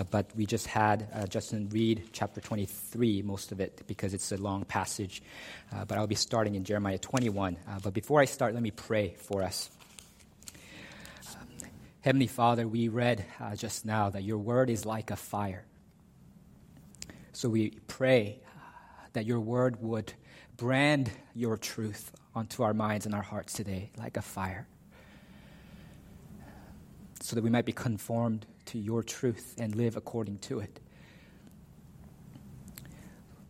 uh, but we just had uh, Justin read chapter 23, most of it, because it's a long passage. Uh, but I'll be starting in Jeremiah 21. Uh, but before I start, let me pray for us. Heavenly Father, we read uh, just now that your word is like a fire. So we pray that your word would brand your truth onto our minds and our hearts today like a fire so that we might be conformed to your truth and live according to it.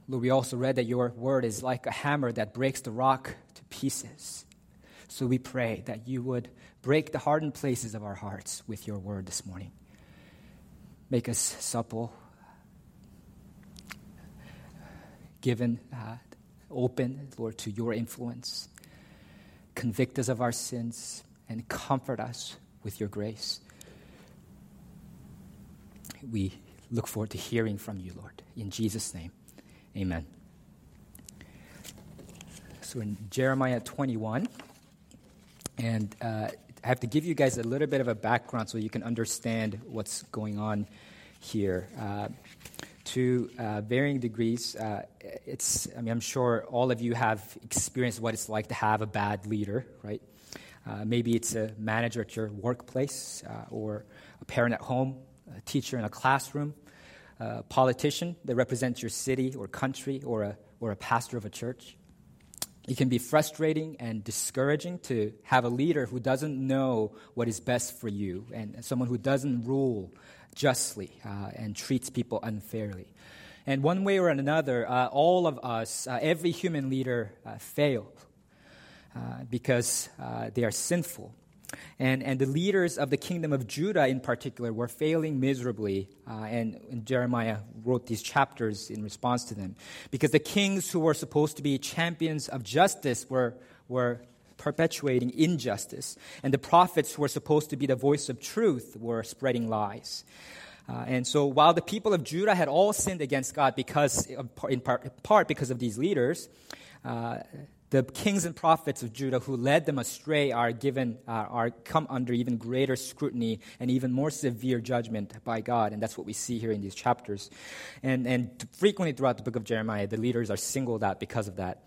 Lord, we also read that your word is like a hammer that breaks the rock to pieces. So we pray that you would break the hardened places of our hearts with your word this morning. Make us supple, given, uh, open, Lord, to your influence. Convict us of our sins and comfort us with your grace we look forward to hearing from you, Lord. In Jesus' name, amen. So in Jeremiah 21, and uh, I have to give you guys a little bit of a background so you can understand what's going on here. Uh, to uh, varying degrees, uh, it's, I mean, I'm sure all of you have experienced what it's like to have a bad leader, right? Uh, maybe it's a manager at your workplace uh, or a parent at home a teacher in a classroom, a politician that represents your city or country, or a, or a pastor of a church. It can be frustrating and discouraging to have a leader who doesn't know what is best for you and someone who doesn't rule justly uh, and treats people unfairly. And one way or another, uh, all of us, uh, every human leader uh, fails uh, because uh, they are sinful. And, and the leaders of the kingdom of Judah, in particular, were failing miserably. Uh, and, and, Jeremiah wrote these chapters in response to them. Because the kings who were supposed to be champions of justice were, were perpetuating injustice. And the prophets who were supposed to be the voice of truth were spreading lies. Uh, and so while the people of Judah had all sinned against God because, in part, in part because of these leaders, uh, the kings and prophets of Judah who led them astray are given uh, are come under even greater scrutiny and even more severe judgment by God, and that's what we see here in these chapters. And and frequently throughout the book of Jeremiah, the leaders are singled out because of that.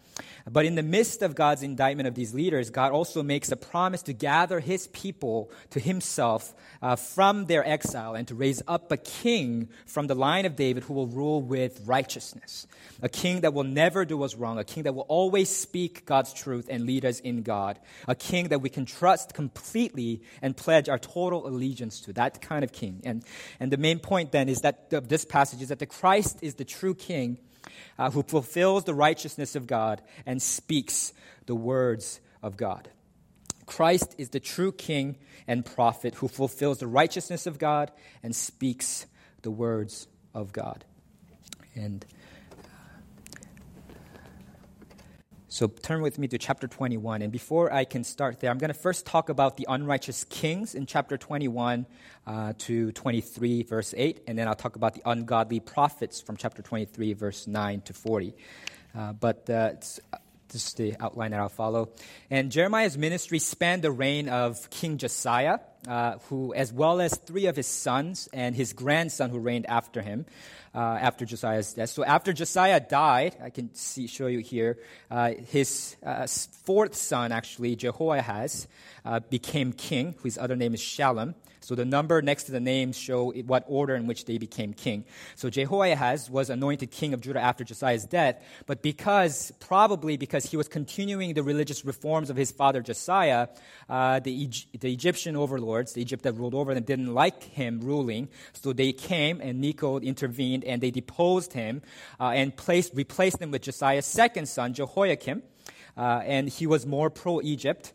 But in the midst of God's indictment of these leaders, God also makes a promise to gather his people to himself uh, from their exile and to raise up a king from the line of David who will rule with righteousness. A king that will never do us wrong, a king that will always speak God's truth and lead us in God, a king that we can trust completely and pledge our total allegiance to. That kind of king. And, and the main point then is that of this passage is that the Christ is the true king uh, who fulfills the righteousness of God and speaks the words of God. Christ is the true king and prophet who fulfills the righteousness of God and speaks the words of God. And So turn with me to chapter 21. And before I can start there, I'm going to first talk about the unrighteous kings in chapter 21 uh, to 23, verse 8. And then I'll talk about the ungodly prophets from chapter 23, verse 9 to 40. Uh, but uh, this is the outline that I'll follow. And Jeremiah's ministry spanned the reign of King Josiah, uh, who, as well as three of his sons and his grandson who reigned after him uh, after Josiah's death. So after Josiah died, I can see, show you here, uh, his uh, fourth son, actually, Jehoahaz, uh, became king, whose other name is Shallum. So the number next to the names show what order in which they became king. So Jehoahaz was anointed king of Judah after Josiah's death, but because, probably because he was continuing the religious reforms of his father Josiah, uh, the, the Egyptian overlords, the Egypt that ruled over them, didn't like him ruling. So they came and Necho intervened and they deposed him uh, and placed, replaced him with Josiah's second son, Jehoiakim. Uh, and he was more pro Egypt.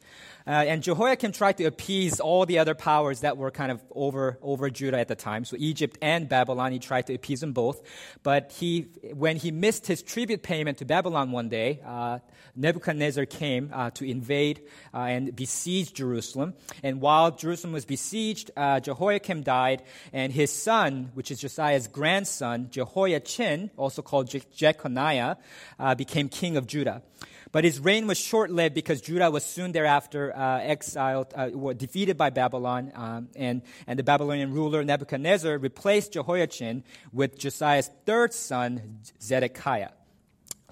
Uh, and Jehoiakim tried to appease all the other powers that were kind of over, over Judah at the time. So Egypt and Babylon, he tried to appease them both. But he, when he missed his tribute payment to Babylon one day, uh, Nebuchadnezzar came uh, to invade uh, and besiege Jerusalem. And while Jerusalem was besieged, uh, Jehoiakim died, and his son, which is Josiah's grandson, Jehoiachin, also called Je- Jeconiah, uh, became king of Judah. But his reign was short lived because Judah was soon thereafter uh, exiled, uh, defeated by Babylon, um, and, and the Babylonian ruler Nebuchadnezzar replaced Jehoiachin with Josiah's third son, Zedekiah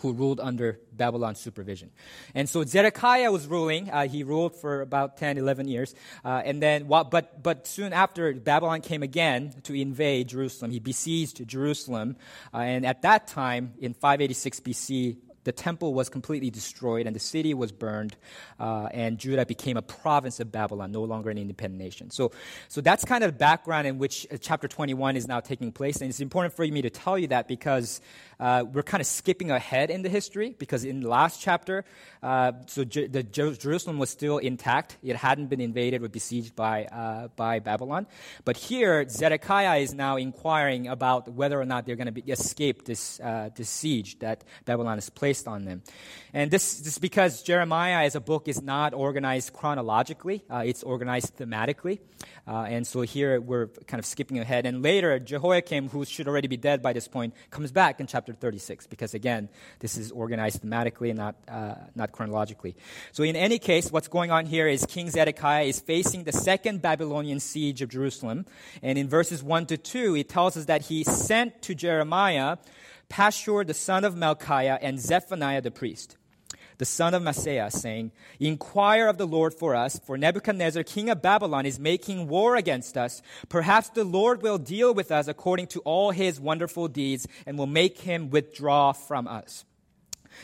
who ruled under Babylon's supervision. And so Zedekiah was ruling. Uh, he ruled for about 10, 11 years. Uh, and then, but, but soon after, Babylon came again to invade Jerusalem. He besieged Jerusalem. Uh, and at that time, in 586 BC, the temple was completely destroyed and the city was burned, uh, and Judah became a province of Babylon, no longer an independent nation. So, so that's kind of the background in which uh, chapter 21 is now taking place. And it's important for me to tell you that because uh, we're kind of skipping ahead in the history, because in the last chapter, uh, so Jer- the Jer- Jerusalem was still intact. It hadn't been invaded or besieged by, uh, by Babylon. But here, Zedekiah is now inquiring about whether or not they're going to escape this, uh, this siege that Babylon has placed on them. And this, this is because Jeremiah as a book is not organized chronologically, uh, it's organized thematically. Uh, and so here we're kind of skipping ahead. And later, Jehoiakim, who should already be dead by this point, comes back in chapter 36 because, again, this is organized thematically and not, uh, not chronologically. So, in any case, what's going on here is King Zedekiah is facing the second Babylonian siege of Jerusalem. And in verses 1 to 2, it tells us that he sent to Jeremiah Pashhur the son of Malchiah, and Zephaniah the priest, the son of Maaseiah, saying, Inquire of the Lord for us, for Nebuchadnezzar, king of Babylon, is making war against us. Perhaps the Lord will deal with us according to all his wonderful deeds, and will make him withdraw from us.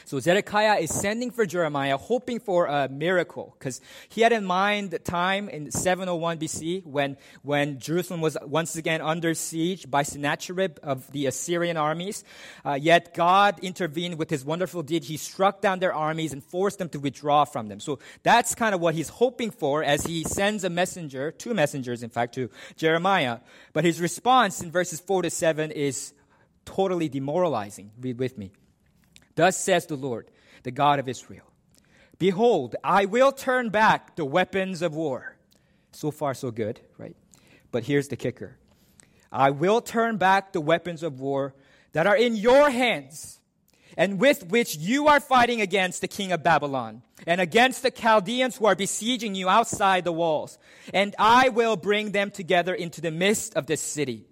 So Zedekiah is sending for Jeremiah, hoping for a miracle, because he had in mind the time in 701 BC when, when Jerusalem was once again under siege by Sennacherib of the Assyrian armies. Uh, yet God intervened with his wonderful deed. He struck down their armies and forced them to withdraw from them. So that's kind of what he's hoping for as he sends a messenger, two messengers, in fact, to Jeremiah. But his response in verses 4 to 7 is totally demoralizing. Read with me. Thus says the Lord, the God of Israel Behold, I will turn back the weapons of war. So far, so good, right? But here's the kicker I will turn back the weapons of war that are in your hands and with which you are fighting against the king of Babylon and against the Chaldeans who are besieging you outside the walls. And I will bring them together into the midst of this city.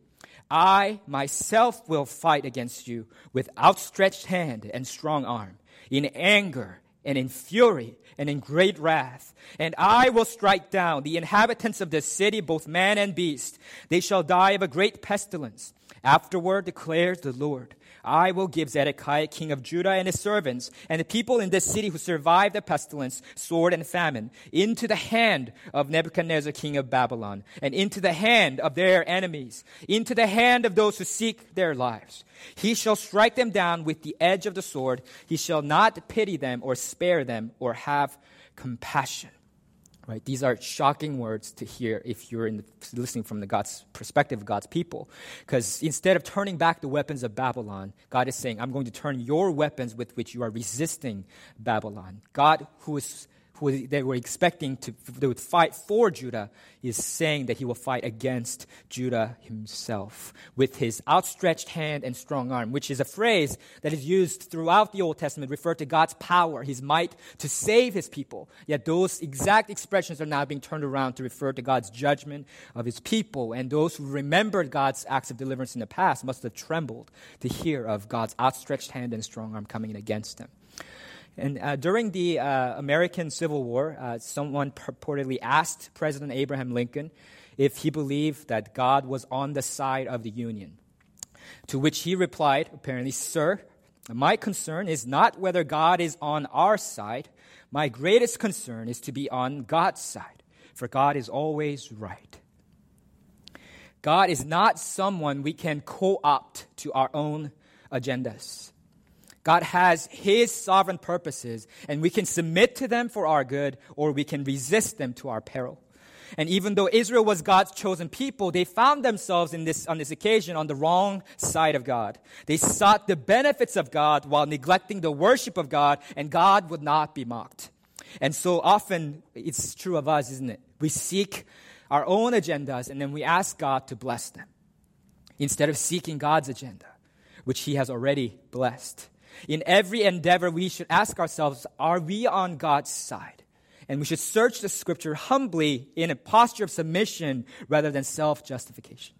I myself will fight against you with outstretched hand and strong arm, in anger and in fury and in great wrath. And I will strike down the inhabitants of this city, both man and beast. They shall die of a great pestilence. Afterward declares the Lord. I will give Zedekiah, king of Judah, and his servants, and the people in this city who survived the pestilence, sword, and famine, into the hand of Nebuchadnezzar, king of Babylon, and into the hand of their enemies, into the hand of those who seek their lives. He shall strike them down with the edge of the sword. He shall not pity them or spare them or have compassion. Right? These are shocking words to hear if you're the, listening from the God's perspective of God's people. Because instead of turning back the weapons of Babylon, God is saying, I'm going to turn your weapons with which you are resisting Babylon. God, who is who they were expecting to they would fight for Judah is saying that he will fight against Judah himself with his outstretched hand and strong arm, which is a phrase that is used throughout the Old Testament, refer to God's power, his might to save his people. Yet those exact expressions are now being turned around to refer to God's judgment of his people. And those who remembered God's acts of deliverance in the past must have trembled to hear of God's outstretched hand and strong arm coming in against them. And uh, during the uh, American Civil War, uh, someone purportedly asked President Abraham Lincoln if he believed that God was on the side of the Union. To which he replied, apparently, Sir, my concern is not whether God is on our side. My greatest concern is to be on God's side, for God is always right. God is not someone we can co opt to our own agendas. God has His sovereign purposes, and we can submit to them for our good, or we can resist them to our peril. And even though Israel was God's chosen people, they found themselves in this, on this occasion on the wrong side of God. They sought the benefits of God while neglecting the worship of God, and God would not be mocked. And so often, it's true of us, isn't it? We seek our own agendas, and then we ask God to bless them instead of seeking God's agenda, which He has already blessed. In every endeavor, we should ask ourselves, are we on God's side? And we should search the scripture humbly in a posture of submission rather than self justification.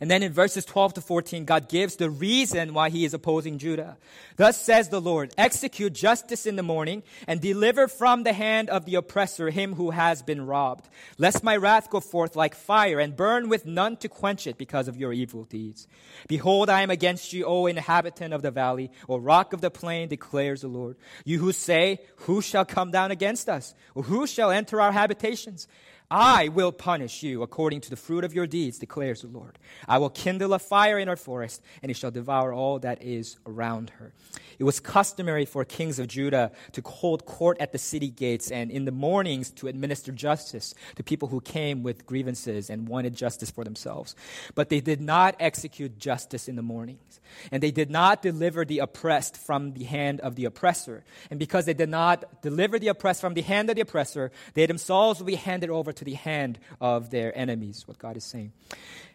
And then in verses 12 to 14, God gives the reason why he is opposing Judah. Thus says the Lord, execute justice in the morning and deliver from the hand of the oppressor him who has been robbed. Lest my wrath go forth like fire and burn with none to quench it because of your evil deeds. Behold, I am against you, O inhabitant of the valley, O rock of the plain, declares the Lord. You who say, who shall come down against us? Or who shall enter our habitations? I will punish you according to the fruit of your deeds, declares the Lord. I will kindle a fire in her forest, and it shall devour all that is around her. It was customary for kings of Judah to hold court at the city gates and in the mornings to administer justice to people who came with grievances and wanted justice for themselves. But they did not execute justice in the mornings, and they did not deliver the oppressed from the hand of the oppressor. And because they did not deliver the oppressed from the hand of the oppressor, they themselves will be handed over to the hand of their enemies, what God is saying.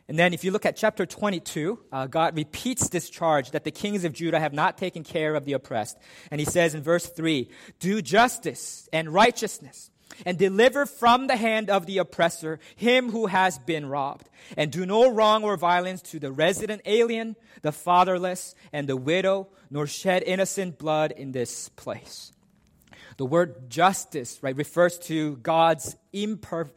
And then, if you look at chapter 22, uh, God repeats this charge that the kings of Judah have not taken care of the oppressed. And he says in verse 3 Do justice and righteousness, and deliver from the hand of the oppressor him who has been robbed. And do no wrong or violence to the resident alien, the fatherless, and the widow, nor shed innocent blood in this place. The word justice, right, refers to God's imper-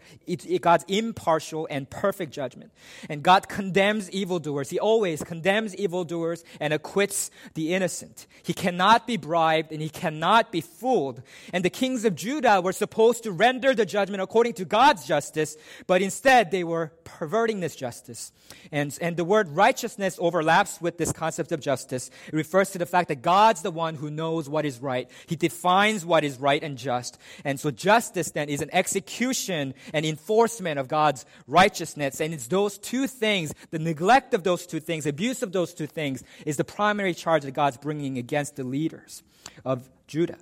God's impartial and perfect judgment. And God condemns evildoers. He always condemns evildoers and acquits the innocent. He cannot be bribed and he cannot be fooled. And the kings of Judah were supposed to render the judgment according to God's justice, but instead they were perverting this justice. And, and the word righteousness overlaps with this concept of justice. It refers to the fact that God's the one who knows what is right. He defines what is right and just. And so justice then is an execution execution and enforcement of God's righteousness. And it's those two things, the neglect of those two things, abuse of those two things, is the primary charge that God's bringing against the leaders of Judah.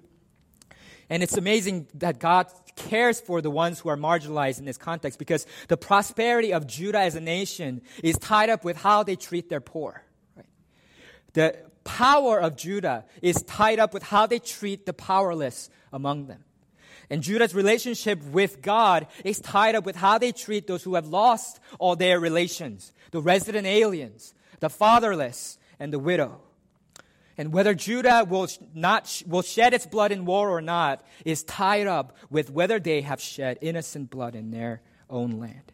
And it's amazing that God cares for the ones who are marginalized in this context because the prosperity of Judah as a nation is tied up with how they treat their poor. Right? The power of Judah is tied up with how they treat the powerless among them. And Judah's relationship with God is tied up with how they treat those who have lost all their relations the resident aliens, the fatherless, and the widow. And whether Judah will, not, will shed its blood in war or not is tied up with whether they have shed innocent blood in their own land.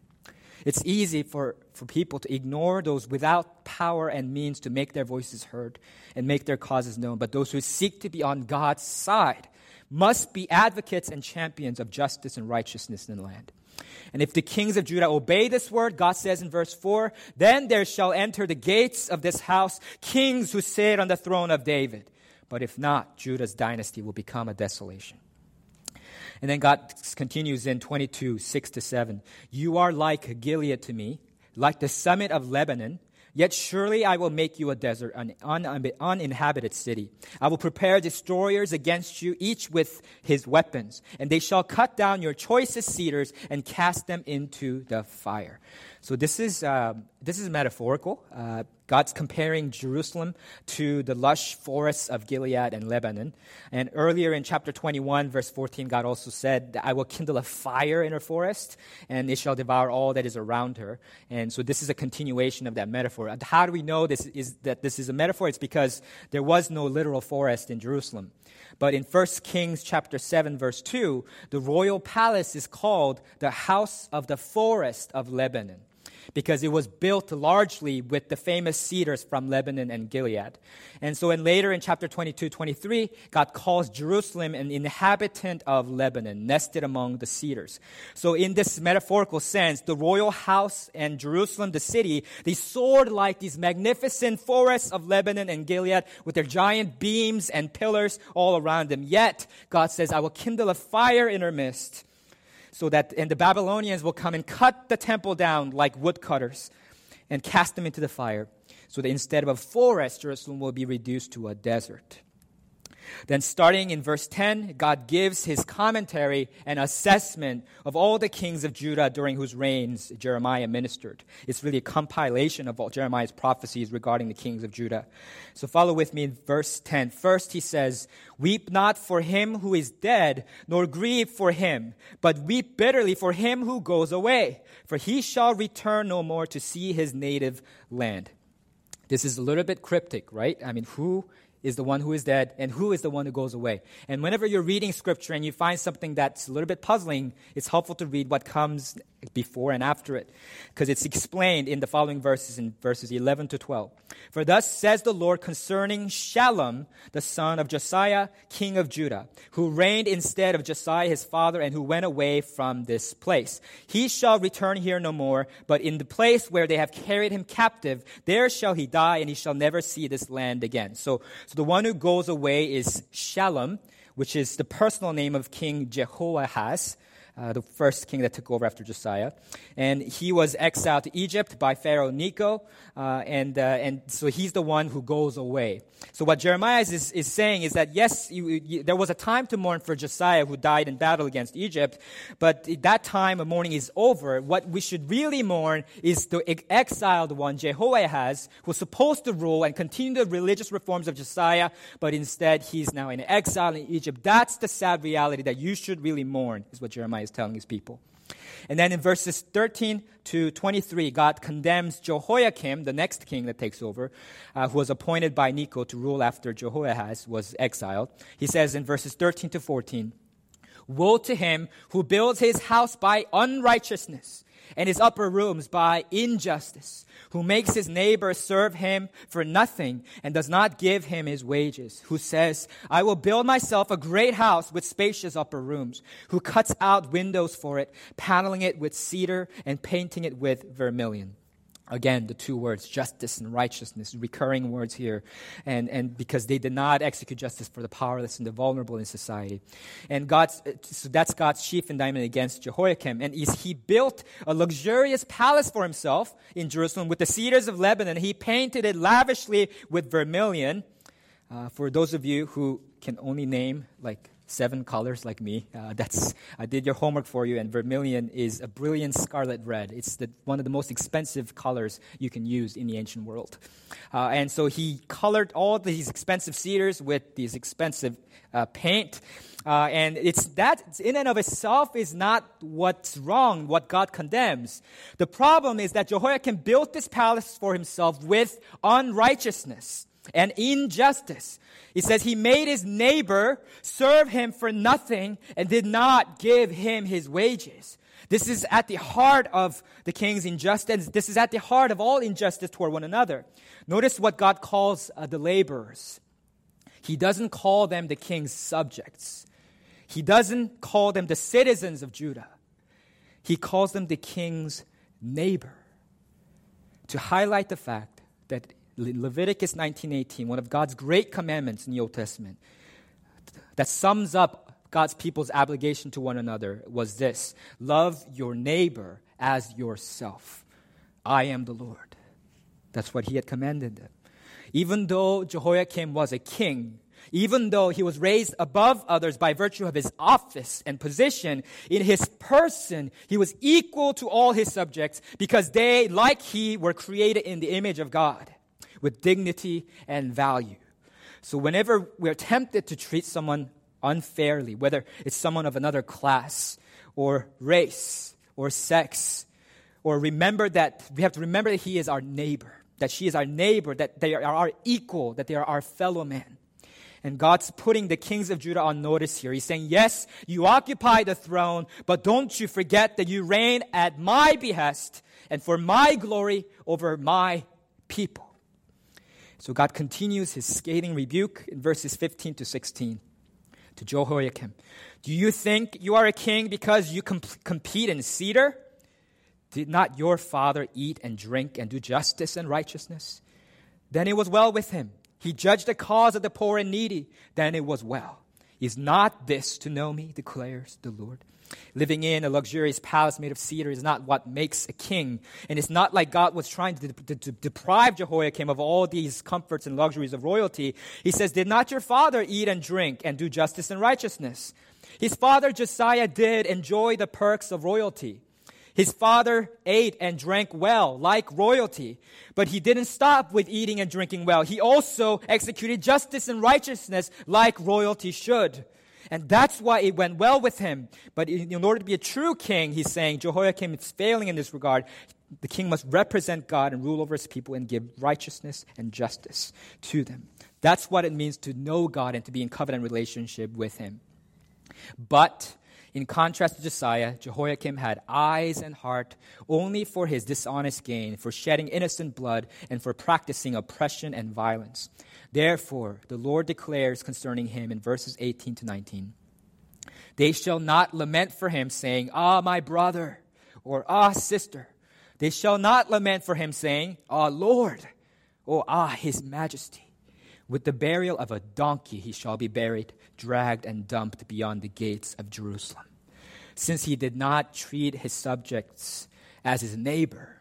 It's easy for, for people to ignore those without power and means to make their voices heard and make their causes known. But those who seek to be on God's side must be advocates and champions of justice and righteousness in the land. And if the kings of Judah obey this word, God says in verse 4, then there shall enter the gates of this house kings who sit on the throne of David. But if not, Judah's dynasty will become a desolation. And then God continues in 22, 6 to 7. You are like Gilead to me, like the summit of Lebanon. Yet surely I will make you a desert, an uninhabited city. I will prepare destroyers against you, each with his weapons, and they shall cut down your choicest cedars and cast them into the fire. So this is, uh, this is metaphorical. Uh, God's comparing Jerusalem to the lush forests of Gilead and Lebanon. And earlier in chapter 21, verse 14, God also said, I will kindle a fire in her forest, and it shall devour all that is around her. And so this is a continuation of that metaphor. And how do we know this is, that this is a metaphor? It's because there was no literal forest in Jerusalem. But in 1 Kings chapter 7, verse 2, the royal palace is called the house of the forest of Lebanon because it was built largely with the famous cedars from Lebanon and Gilead. And so in later in chapter 22, 23, God calls Jerusalem an inhabitant of Lebanon, nested among the cedars. So in this metaphorical sense, the royal house and Jerusalem, the city, they soared like these magnificent forests of Lebanon and Gilead with their giant beams and pillars all around them. Yet, God says, I will kindle a fire in her midst so that and the Babylonians will come and cut the temple down like woodcutters and cast them into the fire, so that instead of a forest, Jerusalem will be reduced to a desert. Then, starting in verse 10, God gives his commentary and assessment of all the kings of Judah during whose reigns Jeremiah ministered. It's really a compilation of all Jeremiah's prophecies regarding the kings of Judah. So, follow with me in verse 10. First, he says, Weep not for him who is dead, nor grieve for him, but weep bitterly for him who goes away, for he shall return no more to see his native land. This is a little bit cryptic, right? I mean, who is the one who is dead and who is the one who goes away. And whenever you're reading scripture and you find something that's a little bit puzzling, it's helpful to read what comes before and after it because it's explained in the following verses in verses 11 to 12. For thus says the Lord concerning Shallum, the son of Josiah, king of Judah, who reigned instead of Josiah his father and who went away from this place. He shall return here no more, but in the place where they have carried him captive, there shall he die and he shall never see this land again. So, so the one who goes away is Shallum, which is the personal name of King Jehoahaz uh, the first king that took over after Josiah. And he was exiled to Egypt by Pharaoh Necho, uh, and, uh, and so he's the one who goes away. So what Jeremiah is, is saying is that yes, you, you, there was a time to mourn for Josiah who died in battle against Egypt, but that time of mourning is over. What we should really mourn is the exiled one, Jehoahaz, who's supposed to rule and continue the religious reforms of Josiah, but instead he's now in exile in Egypt. That's the sad reality that you should really mourn, is what Jeremiah is telling his people. And then in verses 13 to 23, God condemns Jehoiakim, the next king that takes over, uh, who was appointed by Necho to rule after Jehoahaz was exiled. He says in verses 13 to 14, Woe to him who builds his house by unrighteousness and his upper rooms by injustice, who makes his neighbor serve him for nothing and does not give him his wages, who says, I will build myself a great house with spacious upper rooms, who cuts out windows for it, paneling it with cedar and painting it with vermilion. Again, the two words, justice and righteousness, recurring words here. And, and because they did not execute justice for the powerless and the vulnerable in society. And God's, so that's God's chief indictment against Jehoiakim. And he built a luxurious palace for himself in Jerusalem with the cedars of Lebanon. He painted it lavishly with vermilion. Uh, for those of you who can only name like seven colors like me. Uh, that's I did your homework for you. And vermilion is a brilliant scarlet red. It's the, one of the most expensive colors you can use in the ancient world. Uh, and so he colored all these expensive cedars with these expensive uh, paint. Uh, and it's that in and of itself is not what's wrong, what God condemns. The problem is that Jehoiakim built this palace for himself with unrighteousness and injustice. He says he made his neighbor serve him for nothing and did not give him his wages. This is at the heart of the king's injustice. This is at the heart of all injustice toward one another. Notice what God calls uh, the laborers. He doesn't call them the king's subjects. He doesn't call them the citizens of Judah. He calls them the king's neighbor to highlight the fact that Leviticus 19:18, one of God's great commandments in the Old Testament, that sums up God's people's obligation to one another was this: love your neighbor as yourself. I am the Lord. That's what he had commanded them. Even though Jehoiakim was a king, even though he was raised above others by virtue of his office and position, in his person, he was equal to all his subjects because they, like he, were created in the image of God with dignity and value. So whenever we're tempted to treat someone unfairly, whether it's someone of another class or race or sex, or remember that we have to remember that he is our neighbor, that she is our neighbor, that they are our equal, that they are our fellow man. And God's putting the kings of Judah on notice here. He's saying, Yes, you occupy the throne, but don't you forget that you reign at my behest and for my glory over my people. So God continues his scathing rebuke in verses 15 to 16 to Jehoiakim. Do you think you are a king because you comp- compete in cedar? Did not your father eat and drink and do justice and righteousness? Then it was well with him. He judged the cause of the poor and needy. Then it was well. Is not this to know me, declares the Lord? Living in a luxurious palace made of cedar is not what makes a king. And it's not like God was trying to, to, to, deprive Jehoiakim of all these comforts and luxuries of royalty. He says, Did not your father eat and drink and do justice and righteousness? His father Josiah did enjoy the perks of royalty. His father ate and drank well, like royalty. But he didn't stop with eating and drinking well. He also executed justice and righteousness like royalty should. And that's why it went well with him. But in order to be a true king, he's saying Jehoiakim is failing in this regard. The king must represent God and rule over his people and give righteousness and justice to them. That's what it means to know God and to be in covenant relationship with him. But in contrast to Josiah, Jehoiakim had eyes and heart only for his dishonest gain, for shedding innocent blood, and for practicing oppression and violence. Therefore, the Lord declares concerning him in verses 18 to 19 They shall not lament for him, saying, Ah, my brother, or Ah, sister. They shall not lament for him, saying, Ah, Lord, or Ah, his majesty. With the burial of a donkey he shall be buried, dragged and dumped beyond the gates of Jerusalem. Since he did not treat his subjects as his neighbor,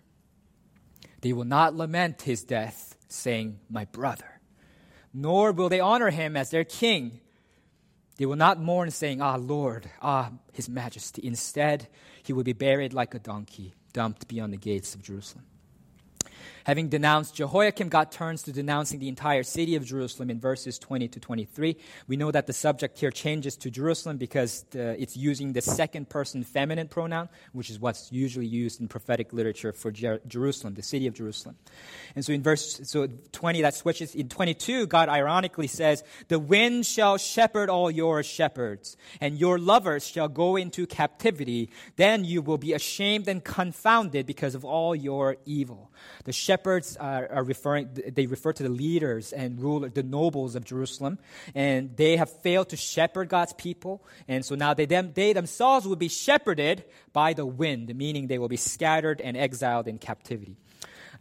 they will not lament his death, saying, My brother. Nor will they honor him as their king. They will not mourn, saying, Ah, Lord, ah, his majesty. Instead, he will be buried like a donkey, dumped beyond the gates of Jerusalem. Having denounced Jehoiakim, God turns to denouncing the entire city of Jerusalem in verses 20 to 23. We know that the subject here changes to Jerusalem because the, it's using the second person feminine pronoun, which is what's usually used in prophetic literature for Jer- Jerusalem, the city of Jerusalem. And so in verse so 20, that switches. In 22, God ironically says, The wind shall shepherd all your shepherds, and your lovers shall go into captivity. Then you will be ashamed and confounded because of all your evil. The shepherds are, are, referring, they refer to the leaders and rulers, the nobles of Jerusalem, and they have failed to shepherd God's people, and so now they, them, they themselves will be shepherded by the wind, meaning they will be scattered and exiled in captivity.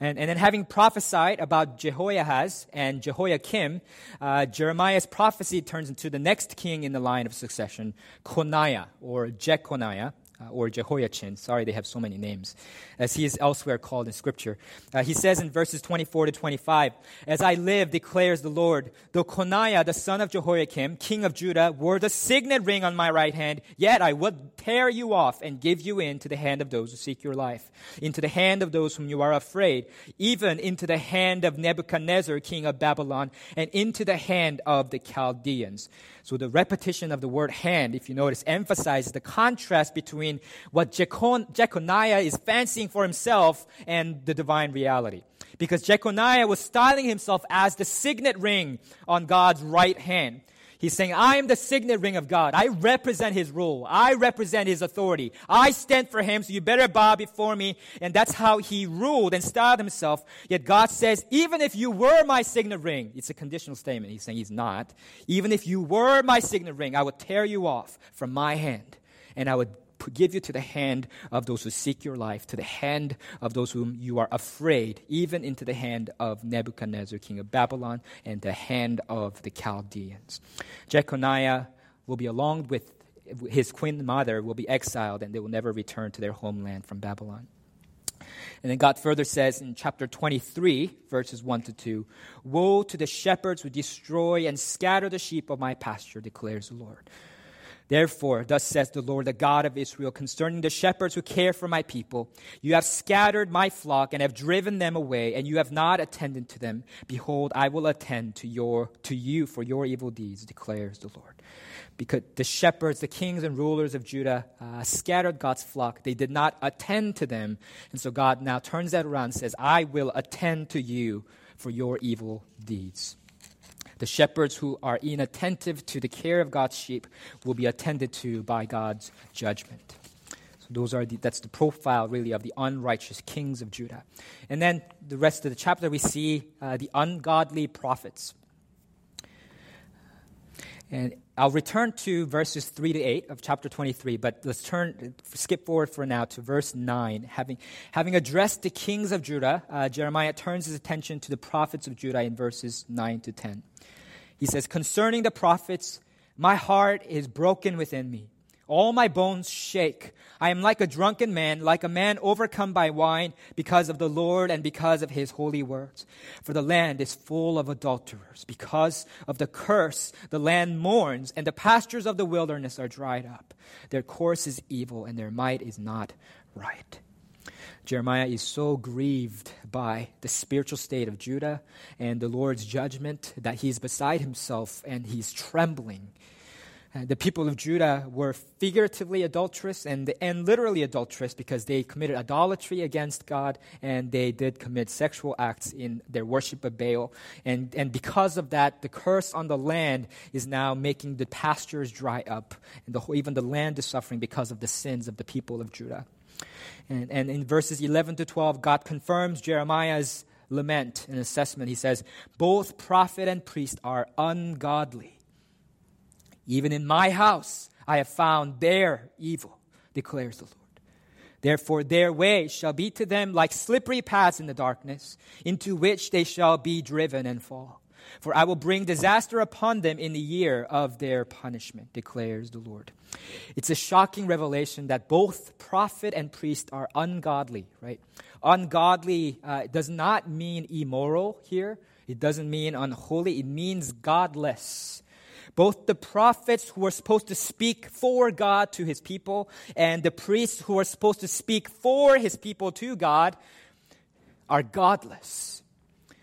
And, and then having prophesied about Jehoahaz and Jehoiakim, uh, Jeremiah's prophecy turns into the next king in the line of succession, Coniah or Jeconiah uh, or Jehoiachin. Sorry, they have so many names, as he is elsewhere called in Scripture. Uh, he says in verses 24 to 25, As I live, declares the Lord, though Coniah, the son of Jehoiakim, king of Judah, wore the signet ring on my right hand, yet I would tear you off and give you into the hand of those who seek your life, into the hand of those whom you are afraid, even into the hand of Nebuchadnezzar, king of Babylon, and into the hand of the Chaldeans. So the repetition of the word hand, if you notice, emphasizes the contrast between what Jecon- Jeconiah is fancying for himself and the divine reality. Because Jeconiah was styling himself as the signet ring on God's right hand. He's saying, I am the signet ring of God. I represent His rule. I represent His authority. I stand for Him, so you better bow before me. And that's how He ruled and styled Himself. Yet God says, even if you were my signet ring, it's a conditional statement. He's saying He's not. Even if you were my signet ring, I would tear you off from my hand. And I would give you to the hand of those who seek your life, to the hand of those whom you are afraid, even into the hand of Nebuchadnezzar, king of Babylon, and the hand of the Chaldeans. Jeconiah will be along with his queen mother will be exiled and they will never return to their homeland from Babylon. And then God further says in chapter 23, verses 1 to 2 Woe to the shepherds who destroy and scatter the sheep of my pasture, declares the Lord. Therefore, thus says the Lord, the God of Israel, concerning the shepherds who care for my people, you have scattered my flock and have driven them away, and you have not attended to them. Behold, I will attend to your to you for your evil deeds, declares the Lord. Because the shepherds, the kings and rulers of Judah, uh, scattered God's flock. They did not attend to them. And so God now turns that around and says, I will attend to you for your evil deeds. The shepherds who are inattentive to the care of God's sheep will be attended to by God's judgment. So those are the, that's the profile really of the unrighteous kings of Judah. And then the rest of the chapter we see uh, the ungodly prophets. And I'll return to verses 3 to 8 of chapter 23, but let's turn, skip forward for now to verse 9. Having, having addressed the kings of Judah, uh, Jeremiah turns his attention to the prophets of Judah in verses 9 to 10. He says, Concerning the prophets, my heart is broken within me. All my bones shake. I am like a drunken man, like a man overcome by wine, because of the Lord and because of his holy words. For the land is full of adulterers. Because of the curse, the land mourns, and the pastures of the wilderness are dried up. Their course is evil, and their might is not right. Jeremiah is so grieved by the spiritual state of Judah and the Lord's judgment that he's beside himself and he's trembling Uh, the people of Judah were figuratively adulterous and, and literally adulterous because they committed idolatry against God and they did commit sexual acts in their worship of Baal. And, and because of that, the curse on the land is now making the pastures dry up, and the, even the land is suffering because of the sins of the people of Judah. And, and in verses 11 to 12, God confirms Jeremiah's lament and assessment. He says, Both prophet and priest are ungodly. Even in my house I have found their evil, declares the Lord. Therefore, their way shall be to them like slippery paths in the darkness, into which they shall be driven and fall. For I will bring disaster upon them in the year of their punishment, declares the Lord. It's a shocking revelation that both prophet and priest are ungodly, right? Ungodly uh, does not mean immoral here. It doesn't mean unholy. It means godless. Both the prophets who were supposed to speak for God to his people and the priests who are supposed to speak for his people to God are godless.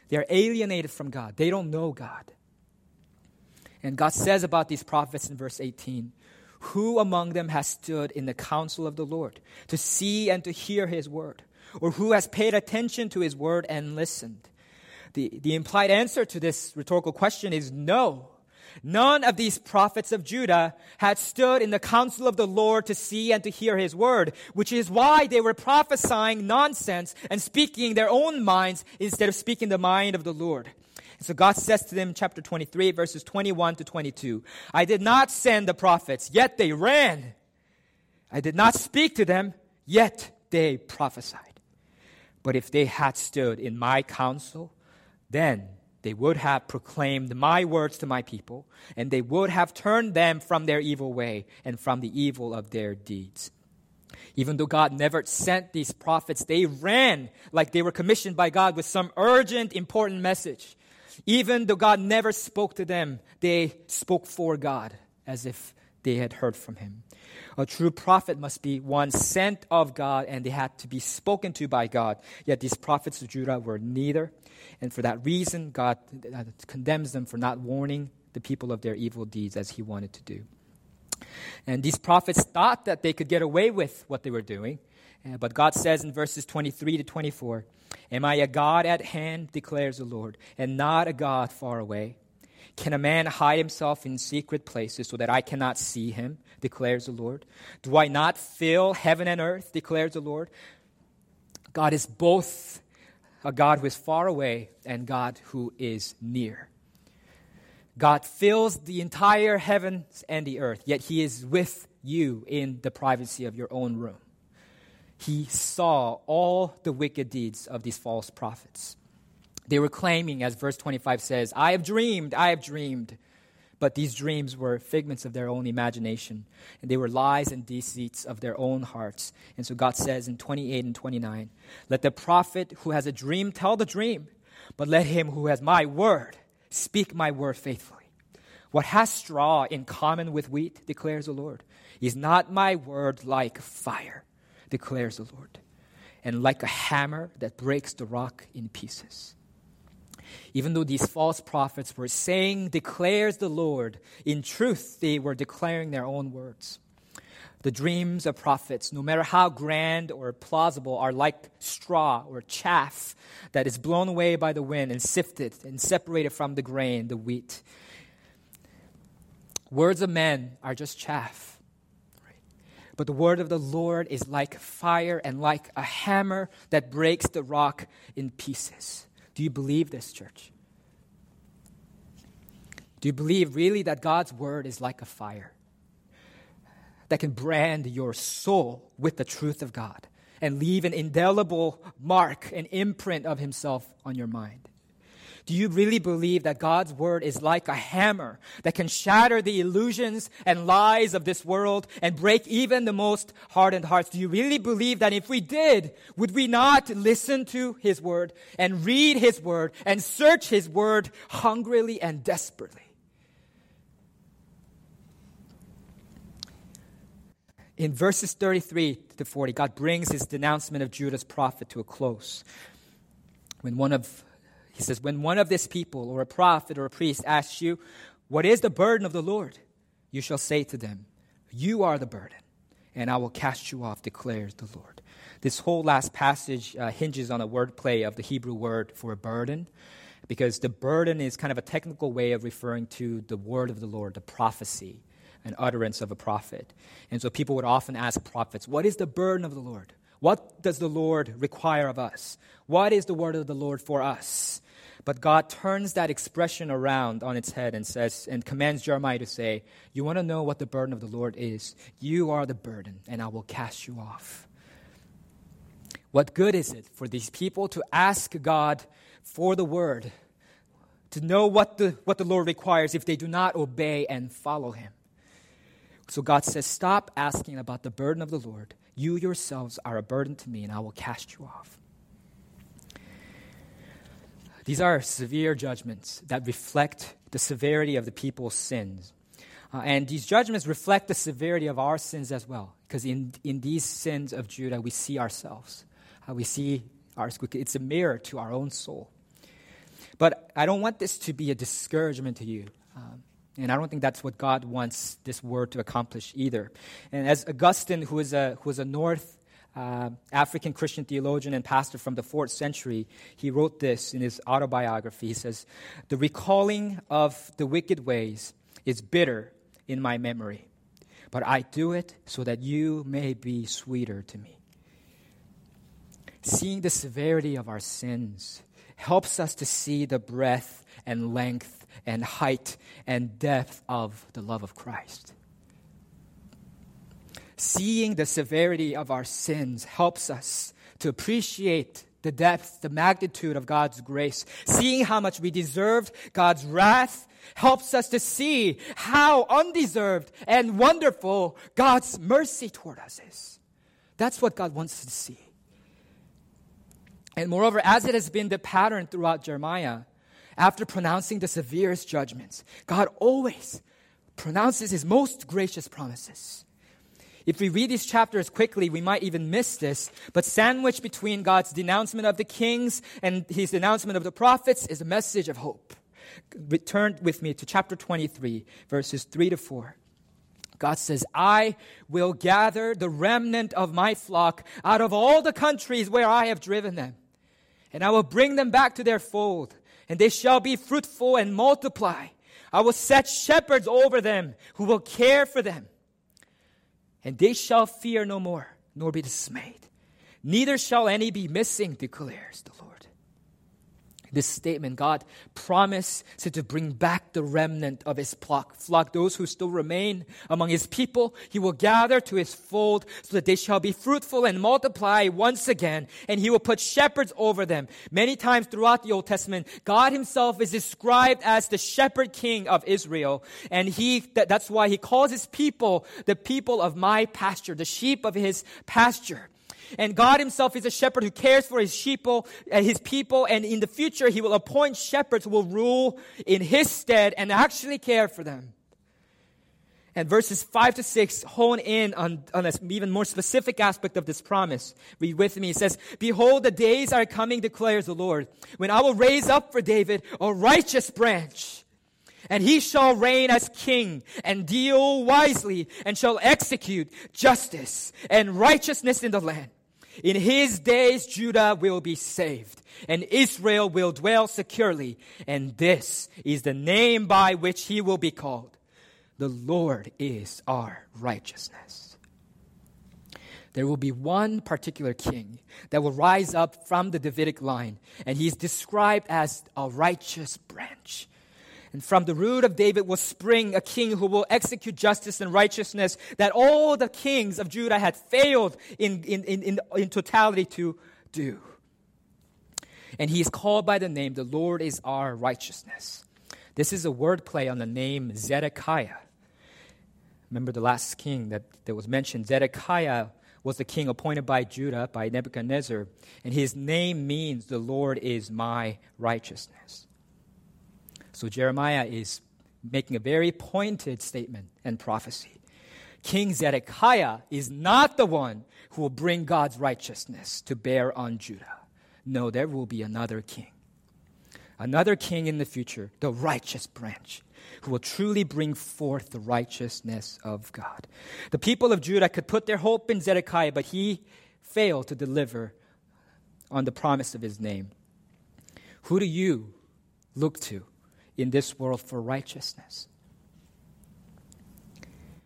They're alienated from God. They don't know God. And God says about these prophets in verse 18 Who among them has stood in the counsel of the Lord to see and to hear his word? Or who has paid attention to his word and listened? The, the implied answer to this rhetorical question is no. None of these prophets of Judah had stood in the council of the Lord to see and to hear his word, which is why they were prophesying nonsense and speaking their own minds instead of speaking the mind of the Lord. So God says to them chapter 23, verses 21 to 22, I did not send the prophets, yet they ran. I did not speak to them, yet they prophesied. But if they had stood in my counsel, then they would have proclaimed my words to my people, and they would have turned them from their evil way and from the evil of their deeds. Even though God never sent these prophets, they ran like they were commissioned by God with some urgent, important message. Even though God never spoke to them, they spoke for God as if they had heard from Him. A true prophet must be one sent of God and they had to be spoken to by God. Yet these prophets of Judah were neither. And for that reason, God uh, condemns them for not warning the people of their evil deeds as he wanted to do. And these prophets thought that they could get away with what they were doing. Uh, but God says in verses 23 to 24, Am I a God at hand, declares the Lord, and not a God far away? Can a man hide himself in secret places so that I cannot see him, declares the Lord? Do I not fill heaven and earth, declares the Lord? God is both a God who is far away and God who is near. God fills the entire heavens and the earth, yet He is with you in the privacy of your own room. He saw all the wicked deeds of these false prophets. They were claiming, as verse 25 says, I have dreamed, I have dreamed. But these dreams were figments of their own imagination, and they were lies and deceits of their own hearts. And so God says in 28 and 29 Let the prophet who has a dream tell the dream, but let him who has my word speak my word faithfully. What has straw in common with wheat, declares the Lord? Is not my word like fire, declares the Lord, and like a hammer that breaks the rock in pieces? Even though these false prophets were saying, declares the Lord, in truth, they were declaring their own words. The dreams of prophets, no matter how grand or plausible, are like straw or chaff that is blown away by the wind and sifted and separated from the grain, the wheat. Words of men are just chaff. But the word of the Lord is like fire and like a hammer that breaks the rock in pieces. Do you believe this, church? Do you believe really that God's word is like a fire that can brand your soul with the truth of God and leave an indelible mark, an imprint of Himself on your mind? Do you really believe that God's word is like a hammer that can shatter the illusions and lies of this world and break even the most hardened hearts? Do you really believe that if we did, would we not listen to his word and read his word and search his word hungrily and desperately? In verses 33 to 40, God brings his denouncement of Judah's prophet to a close. When one of he says, When one of this people, or a prophet or a priest, asks you, What is the burden of the Lord? You shall say to them, You are the burden, and I will cast you off, declares the Lord. This whole last passage uh, hinges on a wordplay of the Hebrew word for a burden, because the burden is kind of a technical way of referring to the word of the Lord, the prophecy, an utterance of a prophet. And so people would often ask prophets, What is the burden of the Lord? What does the Lord require of us? What is the word of the Lord for us? But God turns that expression around on its head and says, and commands Jeremiah to say, You want to know what the burden of the Lord is? You are the burden, and I will cast you off. What good is it for these people to ask God for the word, to know what the, what the Lord requires if they do not obey and follow him? So God says, Stop asking about the burden of the Lord. You yourselves are a burden to me, and I will cast you off. These are severe judgments that reflect the severity of the people's sins. Uh, and these judgments reflect the severity of our sins as well, because in, in these sins of Judah, we see ourselves. Uh, we see our, it's a mirror to our own soul. But I don't want this to be a discouragement to you. Um, and I don't think that's what God wants this word to accomplish either. And as Augustine, who is a, who is a North uh, African Christian theologian and pastor from the fourth century, he wrote this in his autobiography. He says, The recalling of the wicked ways is bitter in my memory, but I do it so that you may be sweeter to me. Seeing the severity of our sins helps us to see the breadth and length and height and depth of the love of Christ. Seeing the severity of our sins helps us to appreciate the depth, the magnitude of God's grace. Seeing how much we deserved God's wrath helps us to see how undeserved and wonderful God's mercy toward us is. That's what God wants us to see. And moreover, as it has been the pattern throughout Jeremiah, after pronouncing the severest judgments, God always pronounces his most gracious promises. If we read these chapters quickly, we might even miss this, but sandwiched between God's denouncement of the kings and his denouncement of the prophets is a message of hope. Return with me to chapter 23, verses 3 to 4. God says, I will gather the remnant of my flock out of all the countries where I have driven them, and I will bring them back to their fold, and they shall be fruitful and multiply. I will set shepherds over them who will care for them and they shall fear no more, nor be dismayed. Neither shall any be missing, declares the Lord. This statement, God promised to bring back the remnant of his flock, flock, those who still remain among his people. He will gather to his fold so that they shall be fruitful and multiply once again, and he will put shepherds over them. Many times throughout the Old Testament, God himself is described as the shepherd king of Israel, and he, that, that's why he calls his people the people of my pasture, the sheep of his pasture. And God himself is a shepherd who cares for his uh, his people, and in the future he will appoint shepherds who will rule in his stead and actually care for them. And verses 5 to 6 hone in on, on an even more specific aspect of this promise. Read with me. It says, Behold, the days are coming, declares the Lord, when I will raise up for David a righteous branch. And he shall reign as king and deal wisely and shall execute justice and righteousness in the land. In his days, Judah will be saved and Israel will dwell securely. And this is the name by which he will be called. The Lord is our righteousness. There will be one particular king that will rise up from the Davidic line, and he is described as a righteous branch. And from the root of David will spring a king who will execute justice and righteousness that all the kings of Judah had failed in, in, in, in, in totality to do. and he is called by the name, The Lord is our righteousness. This is a wordplay on the name Zedekiah. Remember the last king that, that was mentioned? Zedekiah was the king appointed by Judah, by Nebuchadnezzar, and his name means the Lord is my righteousness. So Jeremiah is making a very pointed statement and prophecy. King Zedekiah is not the one who will bring God's righteousness to bear on Judah. No, there will be another king. Another king in the future, the righteous branch, who will truly bring forth the righteousness of God. The people of Judah could put their hope in Zedekiah, but he failed to deliver on the promise of his name. Who do you look to in this world for righteousness?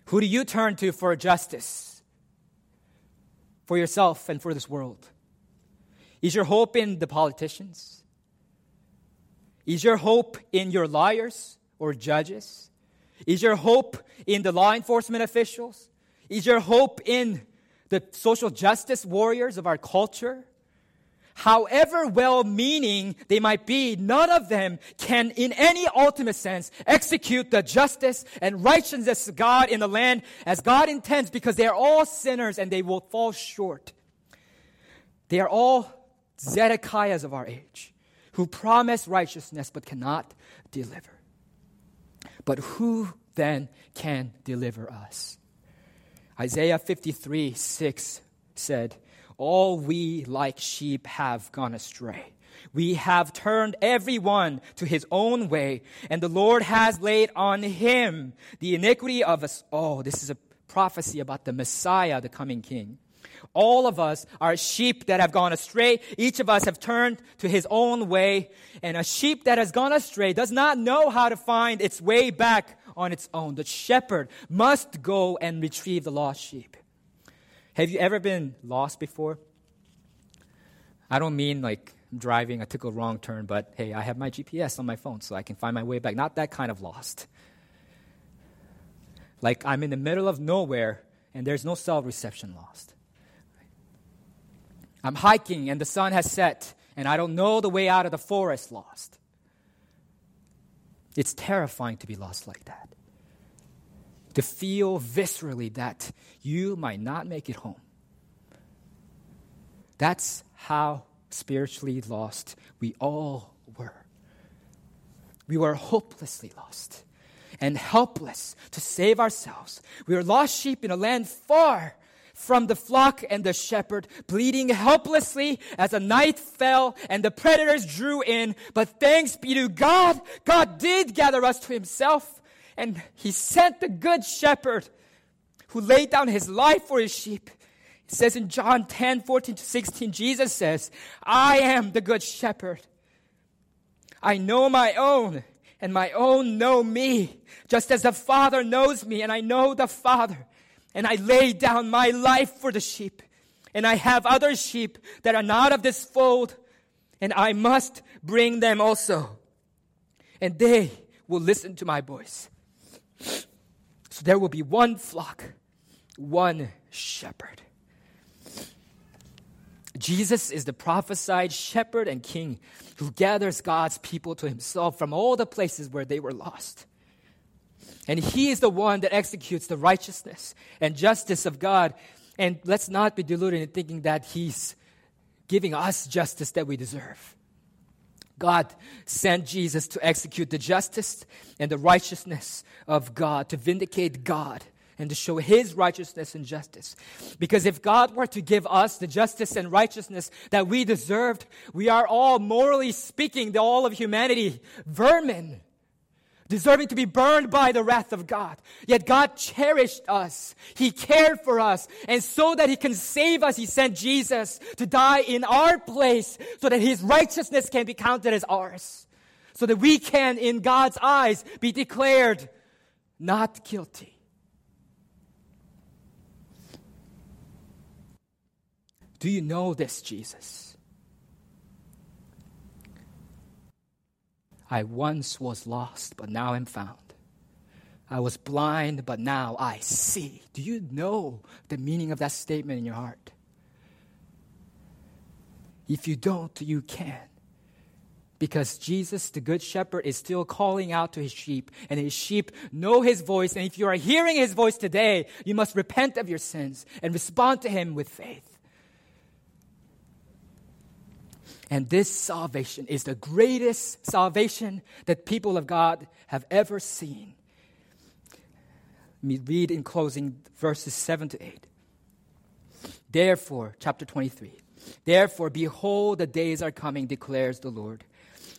Who do you turn to for justice? For yourself and for this world? Is your hope in the politicians? Is your hope in your lawyers or judges? Is your hope in the law enforcement officials? Is your hope in the social justice warriors of our culture? However well meaning they might be, none of them can, in any ultimate sense, execute the justice and righteousness of God in the land as God intends because they are all sinners and they will fall short. They are all Zedekiahs of our age who promise righteousness but cannot deliver. But who then can deliver us? Isaiah 53 6 said, all we like sheep have gone astray. We have turned everyone to his own way, and the Lord has laid on him the iniquity of us all. This is a prophecy about the Messiah, the coming king. All of us are sheep that have gone astray. Each of us have turned to his own way. And a sheep that has gone astray does not know how to find its way back on its own. The shepherd must go and retrieve the lost sheep. Have you ever been lost before? I don't mean like driving, I took a wrong turn, but hey, I have my GPS on my phone so I can find my way back. Not that kind of lost. Like I'm in the middle of nowhere and there's no cell reception lost. I'm hiking and the sun has set and I don't know the way out of the forest lost. It's terrifying to be lost like that to feel viscerally that you might not make it home. That's how spiritually lost we all were. We were hopelessly lost and helpless to save ourselves. We were lost sheep in a land far from the flock and the shepherd, bleeding helplessly as the night fell and the predators drew in. But thanks be to God, God did gather us to himself and he sent the good shepherd who laid down his life for his sheep. It says in John 10, 14 to 16, Jesus says, I am the good shepherd. I know my own, and my own know me, just as the Father knows me, and I know the Father. And I lay down my life for the sheep. And I have other sheep that are not of this fold, and I must bring them also. And they will listen to my voice. So there will be one flock, one shepherd. Jesus is the prophesied shepherd and king who gathers God's people to himself from all the places where they were lost. And he is the one that executes the righteousness and justice of God. And let's not be deluded in thinking that he's giving us justice that we deserve. God sent Jesus to execute the justice and the righteousness of God, to vindicate God and to show his righteousness and justice. Because if God were to give us the justice and righteousness that we deserved, we are all, morally speaking, the all of humanity, vermin deserving to be burned by the wrath of God. Yet God cherished us. He cared for us. And so that He can save us, He sent Jesus to die in our place so that His righteousness can be counted as ours. So that we can, in God's eyes, be declared not guilty. Do you know this, Jesus? I once was lost, but now I'm found. I was blind, but now I see. Do you know the meaning of that statement in your heart? If you don't, you can. because Jesus, the Good Shepherd, is still calling out to his sheep, and his sheep know his voice. And if you are hearing his voice today, you must repent of your sins and respond to him with faith. And this salvation is the greatest salvation that people of God have ever seen. Let me read in closing verses 7 to 8. Therefore, chapter 23. Therefore, behold, the days are coming, declares the Lord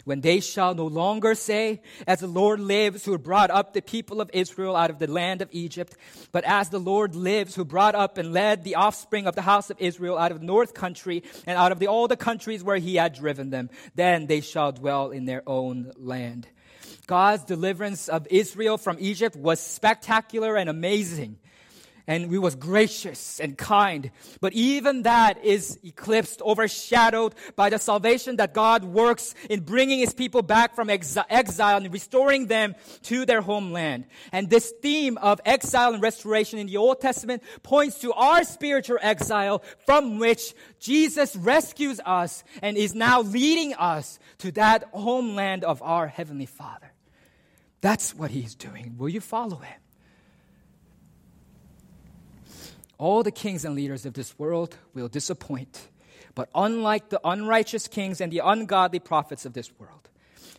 when they shall no longer say, As the Lord lives, who brought up the people of Israel out of the land of Egypt, but as the Lord lives, who brought up and led the offspring of the house of Israel out of the north country and out of the, all the countries where he had driven them, then they shall dwell in their own land. God's deliverance of Israel from Egypt was spectacular and amazing and we was gracious and kind. But even that is eclipsed, overshadowed by the salvation that God works in bringing his people back from exile and restoring them to their homeland. And this theme of exile and restoration in the Old Testament points to our spiritual exile from which Jesus rescues us and is now leading us to that homeland of our Heavenly Father. That's what he's doing. Will you follow him? All the kings and leaders of this world will disappoint. But unlike the unrighteous kings and the ungodly prophets of this world,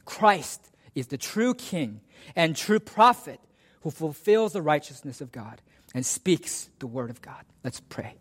Christ is the true king and true prophet who fulfills the righteousness of God and speaks the word of God. Let's pray.